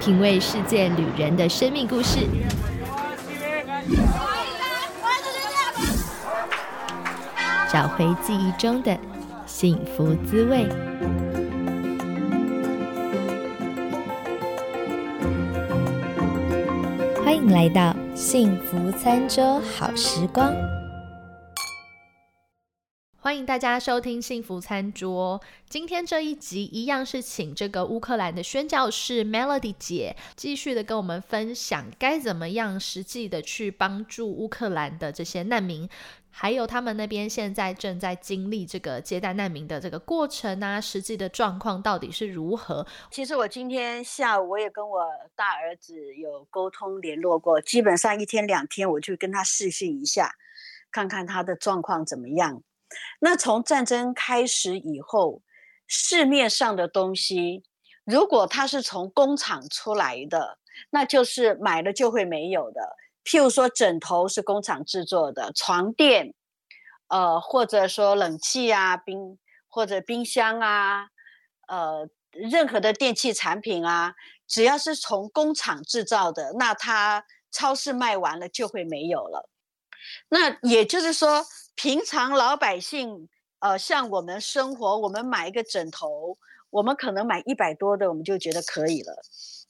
品味世界旅人的生命故事，找回记忆中的幸福滋味。欢迎来到幸福餐桌好时光。欢迎大家收听幸福餐桌。今天这一集一样是请这个乌克兰的宣教士 Melody 姐继续的跟我们分享该怎么样实际的去帮助乌克兰的这些难民，还有他们那边现在正在经历这个接待难民的这个过程啊，实际的状况到底是如何？其实我今天下午我也跟我大儿子有沟通联络过，基本上一天两天我就跟他视讯一下，看看他的状况怎么样。那从战争开始以后，市面上的东西，如果它是从工厂出来的，那就是买了就会没有的。譬如说，枕头是工厂制作的，床垫，呃，或者说冷气啊、冰或者冰箱啊，呃，任何的电器产品啊，只要是从工厂制造的，那它超市卖完了就会没有了。那也就是说。平常老百姓，呃，像我们生活，我们买一个枕头，我们可能买一百多的，我们就觉得可以了。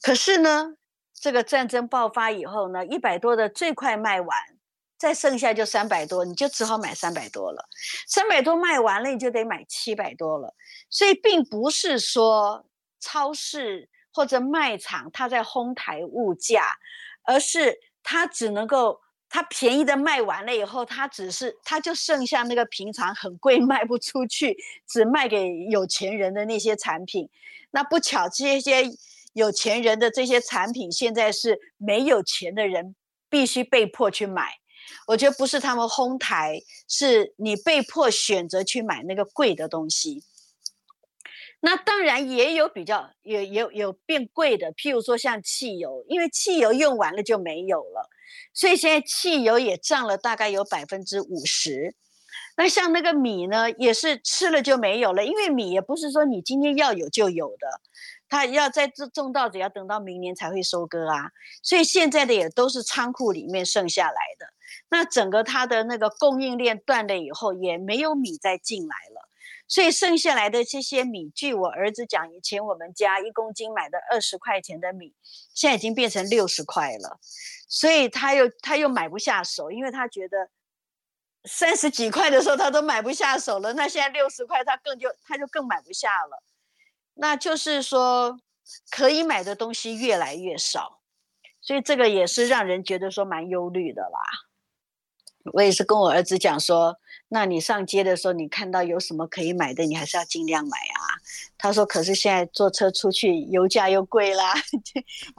可是呢，这个战争爆发以后呢，一百多的最快卖完，再剩下就三百多，你就只好买三百多了。三百多卖完了，你就得买七百多了。所以，并不是说超市或者卖场它在哄抬物价，而是它只能够。它便宜的卖完了以后，它只是它就剩下那个平常很贵 卖不出去，只卖给有钱人的那些产品。那不巧，这些有钱人的这些产品，现在是没有钱的人必须被迫去买。我觉得不是他们哄抬，是你被迫选择去买那个贵的东西。那当然也有比较，有有有变贵的，譬如说像汽油，因为汽油用完了就没有了。所以现在汽油也涨了，大概有百分之五十。那像那个米呢，也是吃了就没有了，因为米也不是说你今天要有就有的，它要在种种稻子要等到明年才会收割啊。所以现在的也都是仓库里面剩下来的。那整个它的那个供应链断了以后，也没有米再进来了。所以剩下来的这些米，据我儿子讲，以前我们家一公斤买的二十块钱的米，现在已经变成六十块了。所以他又他又买不下手，因为他觉得三十几块的时候他都买不下手了，那现在六十块他更就他就更买不下了。那就是说可以买的东西越来越少，所以这个也是让人觉得说蛮忧虑的啦。我也是跟我儿子讲说。那你上街的时候，你看到有什么可以买的，你还是要尽量买啊。他说：“可是现在坐车出去，油价又贵啦，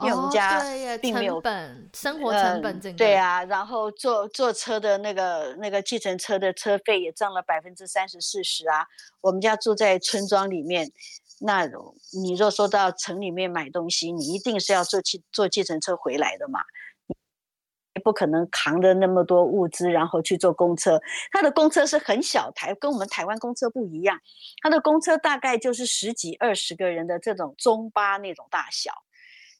因为我们家并没有本生活成本，对啊。然后坐坐车的那个那个计程车的车费也涨了百分之三十四十啊。我们家住在村庄里面，那你若说到城里面买东西，你一定是要坐汽坐计程车回来的嘛。”不可能扛着那么多物资，然后去坐公车。他的公车是很小台，跟我们台湾公车不一样。他的公车大概就是十几、二十个人的这种中巴那种大小，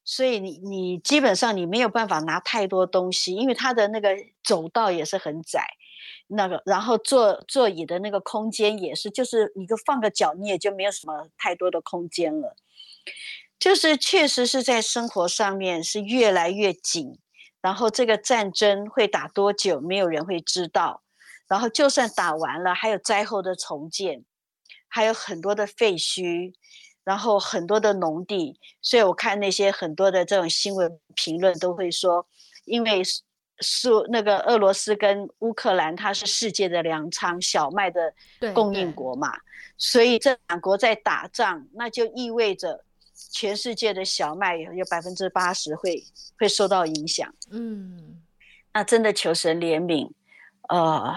所以你你基本上你没有办法拿太多东西，因为他的那个走道也是很窄，那个然后坐座椅的那个空间也是，就是你就放个脚，你也就没有什么太多的空间了。就是确实是在生活上面是越来越紧。然后这个战争会打多久？没有人会知道。然后就算打完了，还有灾后的重建，还有很多的废墟，然后很多的农地。所以我看那些很多的这种新闻评论都会说，因为苏那个俄罗斯跟乌克兰，它是世界的粮仓、小麦的供应国嘛，所以这两国在打仗，那就意味着。全世界的小麦有百分之八十会会受到影响，嗯，那真的求神怜悯，呃，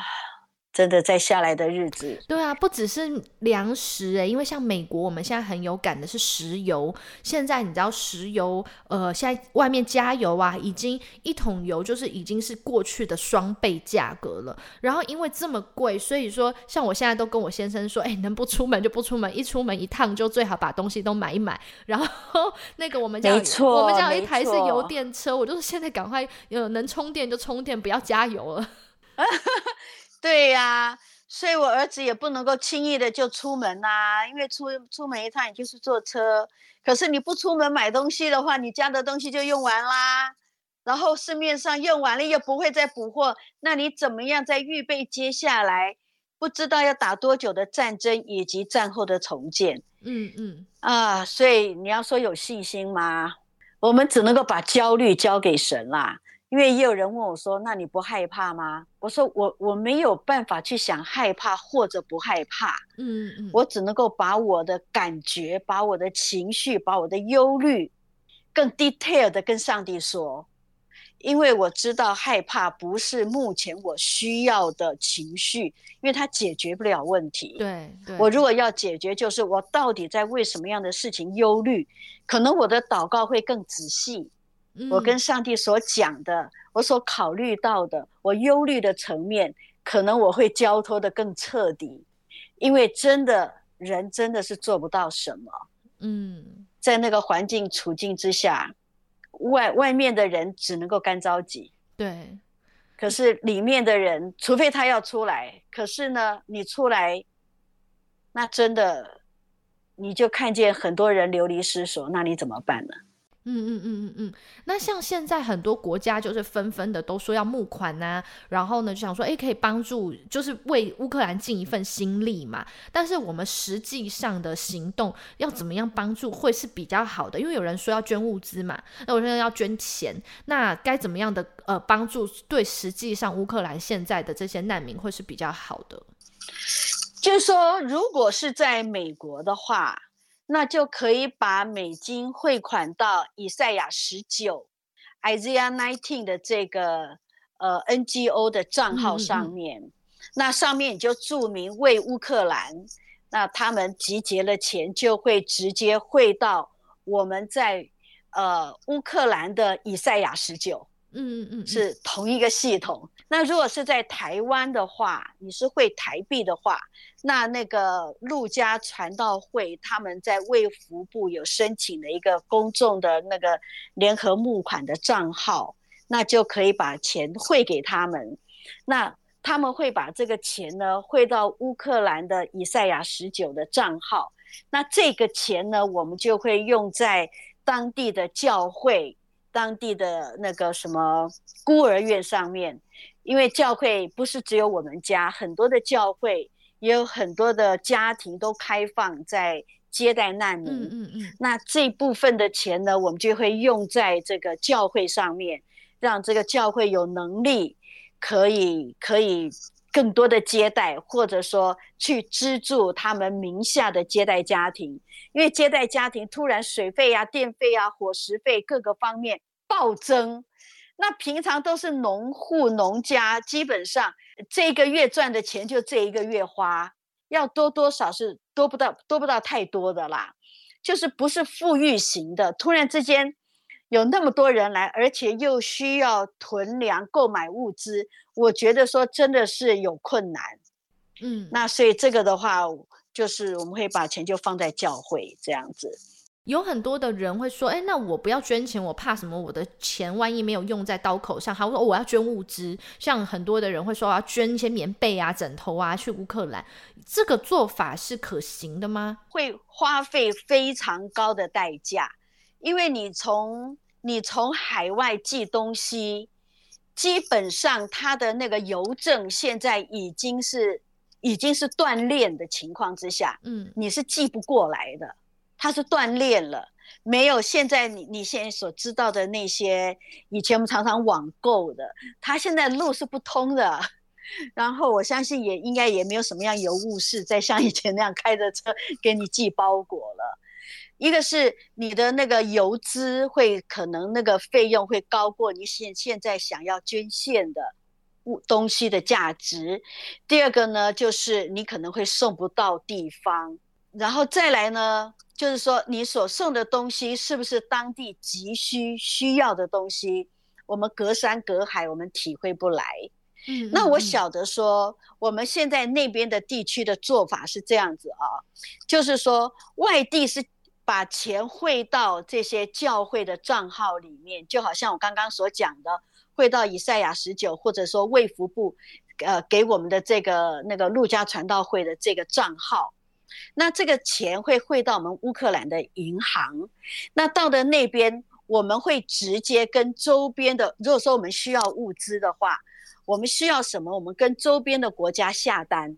真的在下来的日子，对啊，不只是粮食诶，因为像美国，我们现在很有感的是石油。现在你知道石油，呃，现在外面加油啊，已经一桶油就是已经是过去的双倍价格了。然后因为这么贵，所以说像我现在都跟我先生说，哎，能不出门就不出门，一出门一趟就最好把东西都买一买。然后 那个我们家我们家有一台是油电车，我就是现在赶快呃能充电就充电，不要加油了。对呀，所以我儿子也不能够轻易的就出门呐，因为出出门一趟也就是坐车，可是你不出门买东西的话，你家的东西就用完啦，然后市面上用完了又不会再补货，那你怎么样在预备接下来不知道要打多久的战争以及战后的重建？嗯嗯啊，所以你要说有信心吗？我们只能够把焦虑交给神啦。因为也有人问我说：“那你不害怕吗？”我说：“我我没有办法去想害怕或者不害怕，嗯嗯，我只能够把我的感觉、把我的情绪、把我的忧虑，更 detail 的跟上帝说，因为我知道害怕不是目前我需要的情绪，因为它解决不了问题。对，我如果要解决，就是我到底在为什么样的事情忧虑，可能我的祷告会更仔细。”我跟上帝所讲的，我所考虑到的，我忧虑的层面，可能我会交托的更彻底，因为真的人真的是做不到什么。嗯，在那个环境处境之下，外外面的人只能够干着急。对，可是里面的人，除非他要出来，可是呢，你出来，那真的你就看见很多人流离失所，那你怎么办呢？嗯嗯嗯嗯嗯，那像现在很多国家就是纷纷的都说要募款呐，然后呢就想说，哎，可以帮助，就是为乌克兰尽一份心力嘛。但是我们实际上的行动要怎么样帮助会是比较好的？因为有人说要捐物资嘛，那我现在要捐钱，那该怎么样的呃帮助对实际上乌克兰现在的这些难民会是比较好的？就是说，如果是在美国的话。那就可以把美金汇款到以赛亚十九 Isaiah nineteen 的这个呃 NGO 的账号上面，那上面你就注明为乌克兰，那他们集结了钱就会直接汇到我们在呃乌克兰的以赛亚十九。嗯嗯嗯，是同一个系统。那如果是在台湾的话，你是会台币的话，那那个陆家传道会他们在卫福部有申请的一个公众的那个联合募款的账号，那就可以把钱汇给他们。那他们会把这个钱呢汇到乌克兰的以赛亚十九的账号。那这个钱呢，我们就会用在当地的教会。当地的那个什么孤儿院上面，因为教会不是只有我们家，很多的教会也有很多的家庭都开放在接待难民。嗯嗯嗯。那这部分的钱呢，我们就会用在这个教会上面，让这个教会有能力可以可以更多的接待，或者说去资助他们名下的接待家庭。因为接待家庭突然水费啊、电费啊、伙食费各个方面暴增，那平常都是农户农家，基本上这个月赚的钱就这一个月花，要多多少是多不到多不到太多的啦，就是不是富裕型的。突然之间有那么多人来，而且又需要囤粮购买物资，我觉得说真的是有困难。嗯，那所以这个的话。就是我们会把钱就放在教会这样子，有很多的人会说，哎，那我不要捐钱，我怕什么？我的钱万一没有用在刀口上，他说我要捐物资。像很多的人会说，我要捐一些棉被啊、枕头啊去乌克兰，这个做法是可行的吗？会花费非常高的代价，因为你从你从海外寄东西，基本上他的那个邮政现在已经是。已经是断链的情况之下，嗯，你是寄不过来的。它是断链了，没有现在你你现在所知道的那些以前我们常常网购的，它现在路是不通的。然后我相信也应该也没有什么样邮务是在像以前那样开着车给你寄包裹了。一个是你的那个邮资会可能那个费用会高过你现现在想要捐献的物东西的价值。第二个呢，就是你可能会送不到地方，然后再来呢，就是说你所送的东西是不是当地急需需要的东西？我们隔山隔海，我们体会不来。嗯，那我嗯晓得说，我们现在那边的地区的做法是这样子啊，就是说外地是把钱汇到这些教会的账号里面，就好像我刚刚所讲的，汇到以赛亚十九，或者说卫福部，呃，给我们的这个那个陆家传道会的这个账号。那这个钱会汇到我们乌克兰的银行，那到了那边，我们会直接跟周边的，如果说我们需要物资的话，我们需要什么，我们跟周边的国家下单。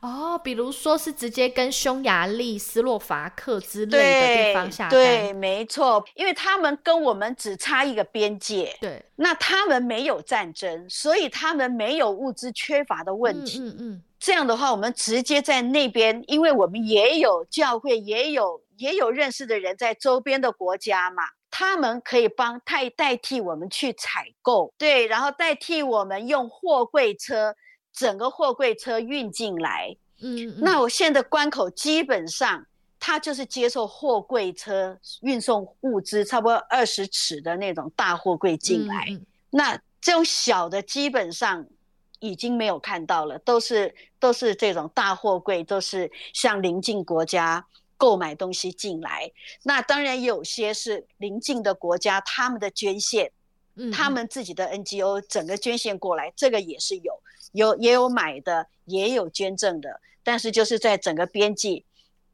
哦，比如说是直接跟匈牙利、斯洛伐克之类的地方下单，对，没错，因为他们跟我们只差一个边界，对，那他们没有战争，所以他们没有物资缺乏的问题。嗯嗯嗯，这样的话，我们直接在那边，因为我们也有教会，也有也有认识的人在周边的国家嘛，他们可以帮代代替我们去采购，对，然后代替我们用货柜车，整个货柜车运进来。嗯嗯，那我现在关口基本上，它就是接受货柜车运送物资，差不多二十尺的那种大货柜进来。嗯嗯那这种小的基本上已经没有看到了，都是都是这种大货柜，都是向邻近国家购买东西进来。那当然有些是邻近的国家他们的捐献，嗯，他们自己的 NGO 整个捐献过来，这个也是有，有也有买的，也有捐赠的，但是就是在整个边境，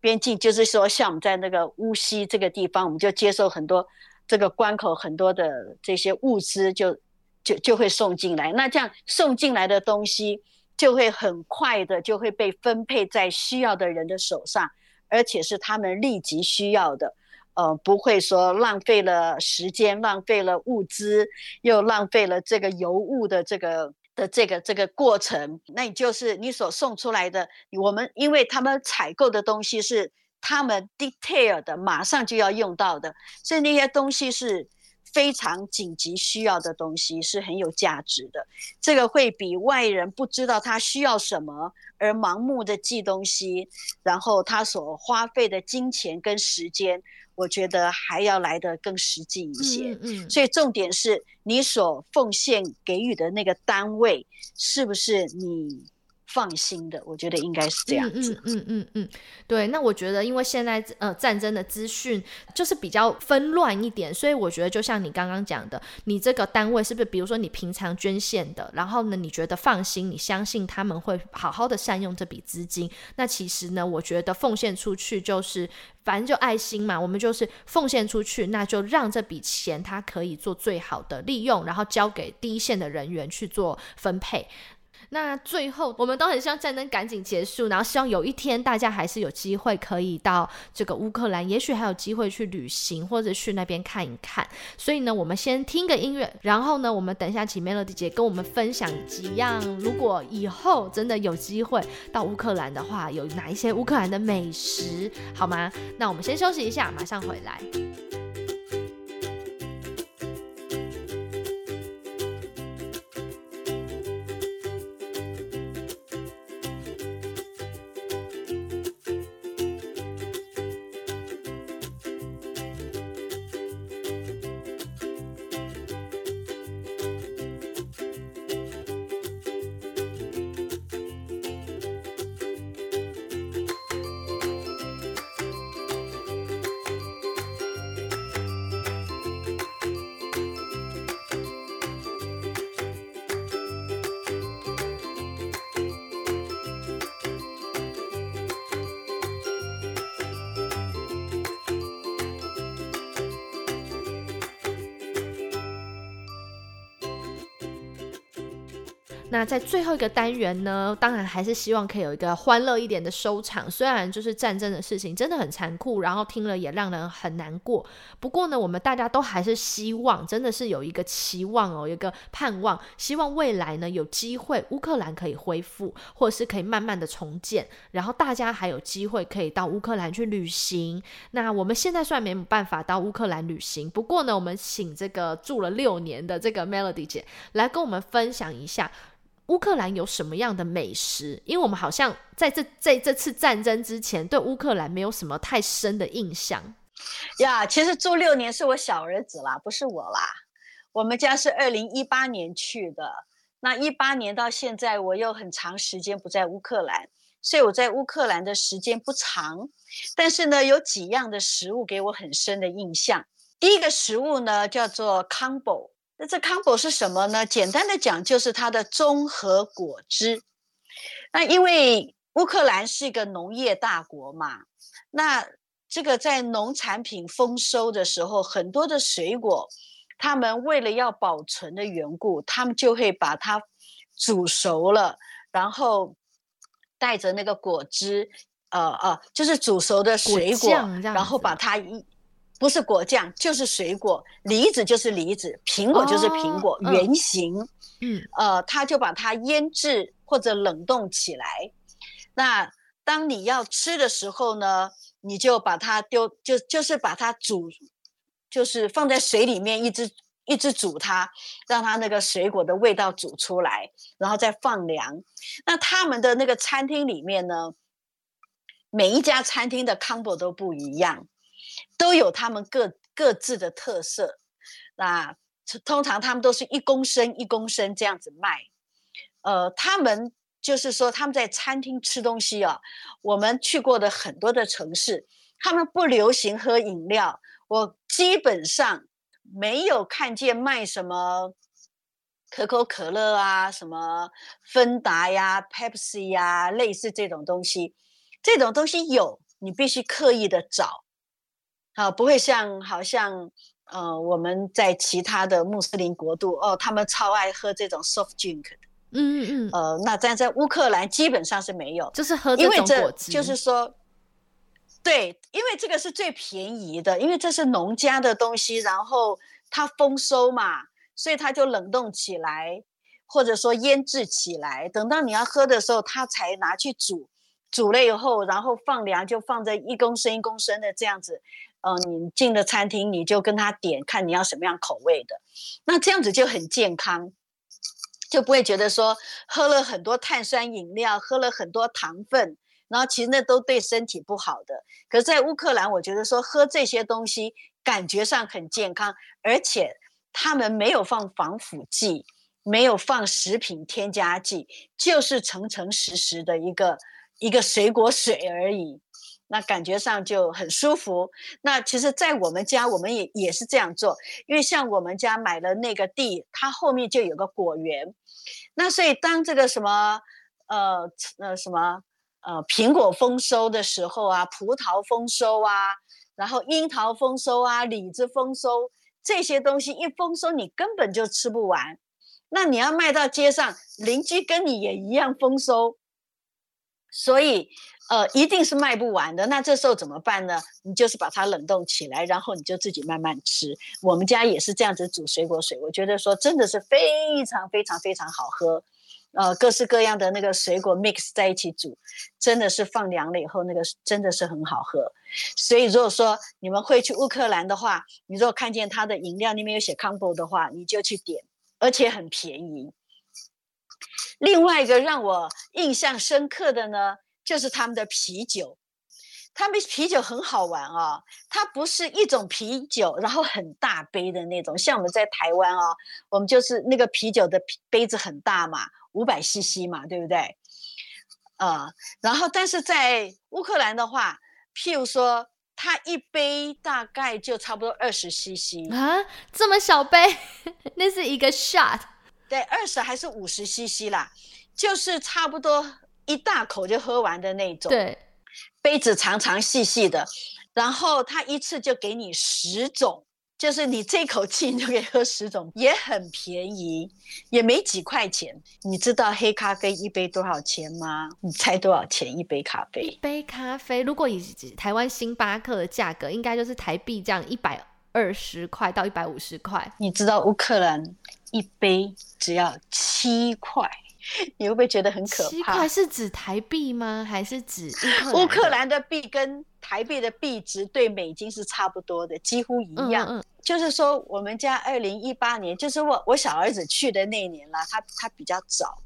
边境就是说，像我们在那个乌溪这个地方，我们就接受很多这个关口很多的这些物资就，就就会送进来。那这样送进来的东西，就会很快的就会被分配在需要的人的手上，而且是他们立即需要的。呃，不会说浪费了时间，浪费了物资，又浪费了这个邮物的这个的这个这个过程。那你就是你所送出来的，我们因为他们采购的东西是他们 detail 的，马上就要用到的，所以那些东西是非常紧急需要的东西，是很有价值的。这个会比外人不知道他需要什么而盲目的寄东西，然后他所花费的金钱跟时间。我觉得还要来得更实际一些，嗯嗯，所以重点是你所奉献给予的那个单位是不是你放心的？我觉得应该是这样子。嗯嗯嗯嗯，对。那我觉得，因为现在呃战争的资讯就是比较纷乱一点，所以我觉得就像你刚刚讲的，你这个单位是不是，比如说你平常捐献的，然后呢，你觉得放心，你相信他们会好好的善用这笔资金，那其实呢，我觉得奉献出去就是。反正就爱心嘛，我们就是奉献出去，那就让这笔钱它可以做最好的利用，然后交给第一线的人员去做分配。那最后，我们都很希望战争赶紧结束，然后希望有一天大家还是有机会可以到这个乌克兰，也许还有机会去旅行或者去那边看一看。所以呢，我们先听个音乐，然后呢，我们等一下请 Melody 姐跟我们分享几样，如果以后真的有机会到乌克兰的话，有哪一些乌克兰的美食，好吗？那我们先休息一下，马上回来。那在最后一个单元呢，当然还是希望可以有一个欢乐一点的收场。虽然就是战争的事情真的很残酷，然后听了也让人很难过。不过呢，我们大家都还是希望，真的是有一个期望哦，有一个盼望，希望未来呢有机会乌克兰可以恢复，或者是可以慢慢的重建，然后大家还有机会可以到乌克兰去旅行。那我们现在虽然没办法到乌克兰旅行，不过呢，我们请这个住了六年的这个 Melody 姐来跟我们分享一下。乌克兰有什么样的美食？因为我们好像在这在这次战争之前，对乌克兰没有什么太深的印象。呀，其实住六年是我小儿子啦，不是我啦。我们家是二零一八年去的，那一八年到现在，我又很长时间不在乌克兰，所以我在乌克兰的时间不长。但是呢，有几样的食物给我很深的印象。第一个食物呢，叫做 combo。那这 combo 是什么呢？简单的讲，就是它的综合果汁。那因为乌克兰是一个农业大国嘛，那这个在农产品丰收的时候，很多的水果，他们为了要保存的缘故，他们就会把它煮熟了，然后带着那个果汁，呃呃，就是煮熟的水果，然后把它一。不是果酱就是水果，梨子就是梨子，苹果就是苹果，圆形，嗯，呃，他就把它腌制或者冷冻起来。那当你要吃的时候呢，你就把它丢，就就是把它煮，就是放在水里面一直一直煮它，让它那个水果的味道煮出来，然后再放凉。那他们的那个餐厅里面呢，每一家餐厅的 combo 都不一样。都有他们各各自的特色，那通常他们都是一公升一公升这样子卖，呃，他们就是说他们在餐厅吃东西啊，我们去过的很多的城市，他们不流行喝饮料，我基本上没有看见卖什么可口可乐啊，什么芬达呀、Pepsi 呀，类似这种东西，这种东西有，你必须刻意的找。啊，不会像好像，呃，我们在其他的穆斯林国度哦，他们超爱喝这种 soft drink 的，嗯嗯嗯，呃，那在在乌克兰基本上是没有，就是喝这种果汁，就是说，对，因为这个是最便宜的，因为这是农家的东西，然后它丰收嘛，所以它就冷冻起来，或者说腌制起来，等到你要喝的时候，它才拿去煮，煮了以后，然后放凉，就放在一公升一公升的这样子。嗯，你进了餐厅，你就跟他点，看你要什么样口味的，那这样子就很健康，就不会觉得说喝了很多碳酸饮料，喝了很多糖分，然后其实那都对身体不好的。可是，在乌克兰，我觉得说喝这些东西感觉上很健康，而且他们没有放防腐剂，没有放食品添加剂，就是诚诚实实的一个一个水果水而已。那感觉上就很舒服。那其实，在我们家，我们也也是这样做。因为像我们家买了那个地，它后面就有个果园。那所以，当这个什么，呃呃什么，呃苹果丰收的时候啊，葡萄丰收啊，然后樱桃丰收啊，李子丰收，这些东西一丰收，你根本就吃不完。那你要卖到街上，邻居跟你也一样丰收，所以。呃，一定是卖不完的。那这时候怎么办呢？你就是把它冷冻起来，然后你就自己慢慢吃。我们家也是这样子煮水果水，我觉得说真的是非常非常非常好喝。呃，各式各样的那个水果 mix 在一起煮，真的是放凉了以后，那个真的是很好喝。所以如果说你们会去乌克兰的话，你如果看见它的饮料那边有写 combo 的话，你就去点，而且很便宜。另外一个让我印象深刻的呢。就是他们的啤酒，他们啤酒很好玩啊。它不是一种啤酒，然后很大杯的那种，像我们在台湾啊，我们就是那个啤酒的杯子很大嘛，五百 CC 嘛，对不对？呃，然后但是在乌克兰的话，譬如说，它一杯大概就差不多二十 CC 啊，这么小杯，那是一个 shot，对，二十还是五十 CC 啦，就是差不多。一大口就喝完的那种，对，杯子长长细细的，然后他一次就给你十种，就是你这口气你就可以喝十种，也很便宜，也没几块钱。你知道黑咖啡一杯多少钱吗？你猜多少钱一杯咖啡？一杯咖啡如果以台湾星巴克的价格，应该就是台币这样一百二十块到一百五十块。你知道乌克兰一杯只要七块。你会不会觉得很可怕？七块是指台币吗？还是指 乌克兰的币跟台币的币值对美金是差不多的，几乎一样。就是说，我们家二零一八年，就是我我小儿子去的那年啦，他他比较早，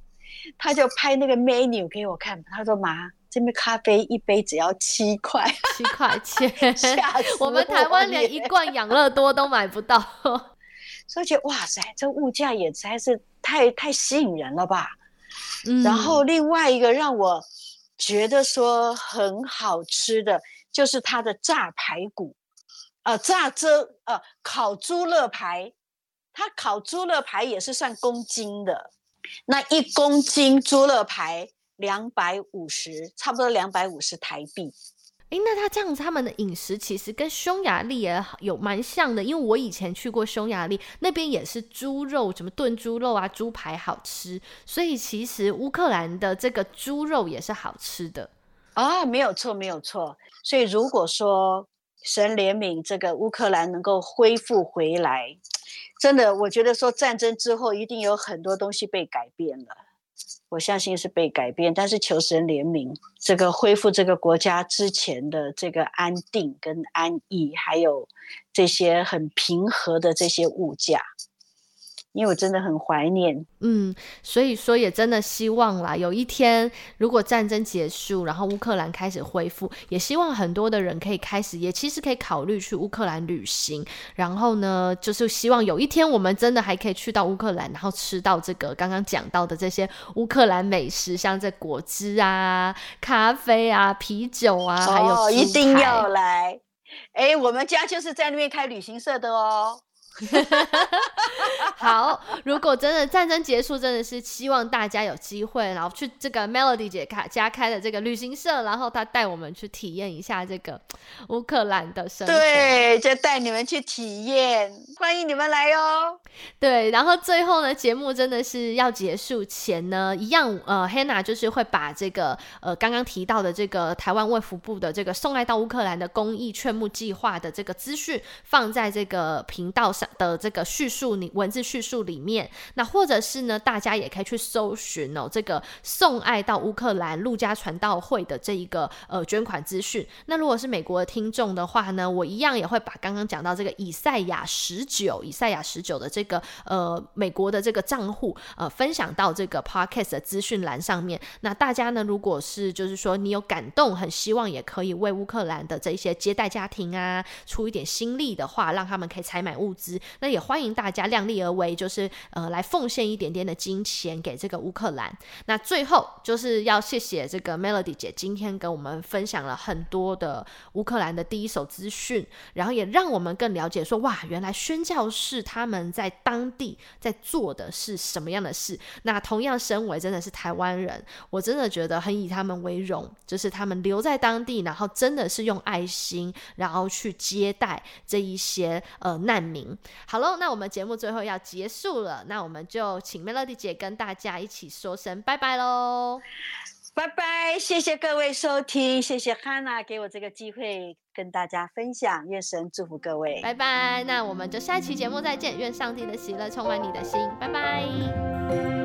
他就拍那个 menu 给我看，他说：“妈，这杯咖啡一杯只要七块，七块钱，吓死我们台湾连一罐养乐多都买不到。所以觉得哇塞，这物价也实在是太太吸引人了吧。嗯然后另外一个让我觉得说很好吃的，就是它的炸排骨，呃，炸这呃烤猪肋排，它烤猪肋排也是算公斤的，那一公斤猪肋排两百五十，差不多两百五十台币。诶，那他这样子，他们的饮食其实跟匈牙利也有蛮像的，因为我以前去过匈牙利，那边也是猪肉，什么炖猪肉啊、猪排好吃，所以其实乌克兰的这个猪肉也是好吃的。啊，没有错，没有错。所以如果说神怜悯这个乌克兰能够恢复回来，真的，我觉得说战争之后一定有很多东西被改变了。我相信是被改变，但是求神怜悯，这个恢复这个国家之前的这个安定跟安逸，还有这些很平和的这些物价，因为我真的很怀念嗯，所以说也真的希望啦，有一天如果战争结束，然后乌克兰开始恢复，也希望很多的人可以开始，也其实可以考虑去乌克兰旅行。然后呢，就是希望有一天我们真的还可以去到乌克兰，然后吃到这个刚刚讲到的这些乌克兰美食，像这果汁啊、咖啡啊、啤酒啊，还有哦，一定要来。哎，我们家就是在那边开旅行社的哦。好，如果真的战争结束，真的是希望大家有机会，然后去这个 Melody 姐开家开的这个旅行社，然后她带我们去体验一下这个乌克兰的生活。对，就带你们去体验，欢迎你们来哦。对，然后最后呢，节目真的是要结束前呢，一样呃，Hannah 就是会把这个呃刚刚提到的这个台湾卫福部的这个送爱到乌克兰的公益劝募计划的这个资讯放在这个频道上的这个叙述里文字叙述里面。那或者是呢，大家也可以去搜寻哦，这个送爱到乌克兰陆家传道会的这一个呃捐款资讯。那如果是美国的听众的话呢，我一样也会把刚刚讲到这个以赛亚十九，以赛亚十九的这个呃美国的这个账户呃分享到这个 podcast 的资讯栏上面。那大家呢，如果是就是说你有感动，很希望也可以为乌克兰的这一些接待家庭啊出一点心力的话，让他们可以采买物资那也欢迎大家量力而为，就是呃来奉献一点点的金钱给这个乌克兰。那最后就是要谢谢这个 Melody 姐今天跟我们分享了很多的乌克兰的第一手资讯，然后也让我们更了解说哇，原来宣教士他们在当地在做的是什么样的事。那同样身为真的是台湾人，我真的觉得很以他们为荣，就是他们留在当地，然后真的是用爱心，然后去接待这一些呃难民。好喽，那我们节目最后要结束了，那我们就请 Melody 姐跟大家一起说声拜拜喽。拜拜，谢谢各位收听，谢谢 Hanna 给我这个机会跟大家分享，愿神祝福各位。拜拜，那我们就下一期节目再见，愿上帝的喜乐充满你的心，拜拜。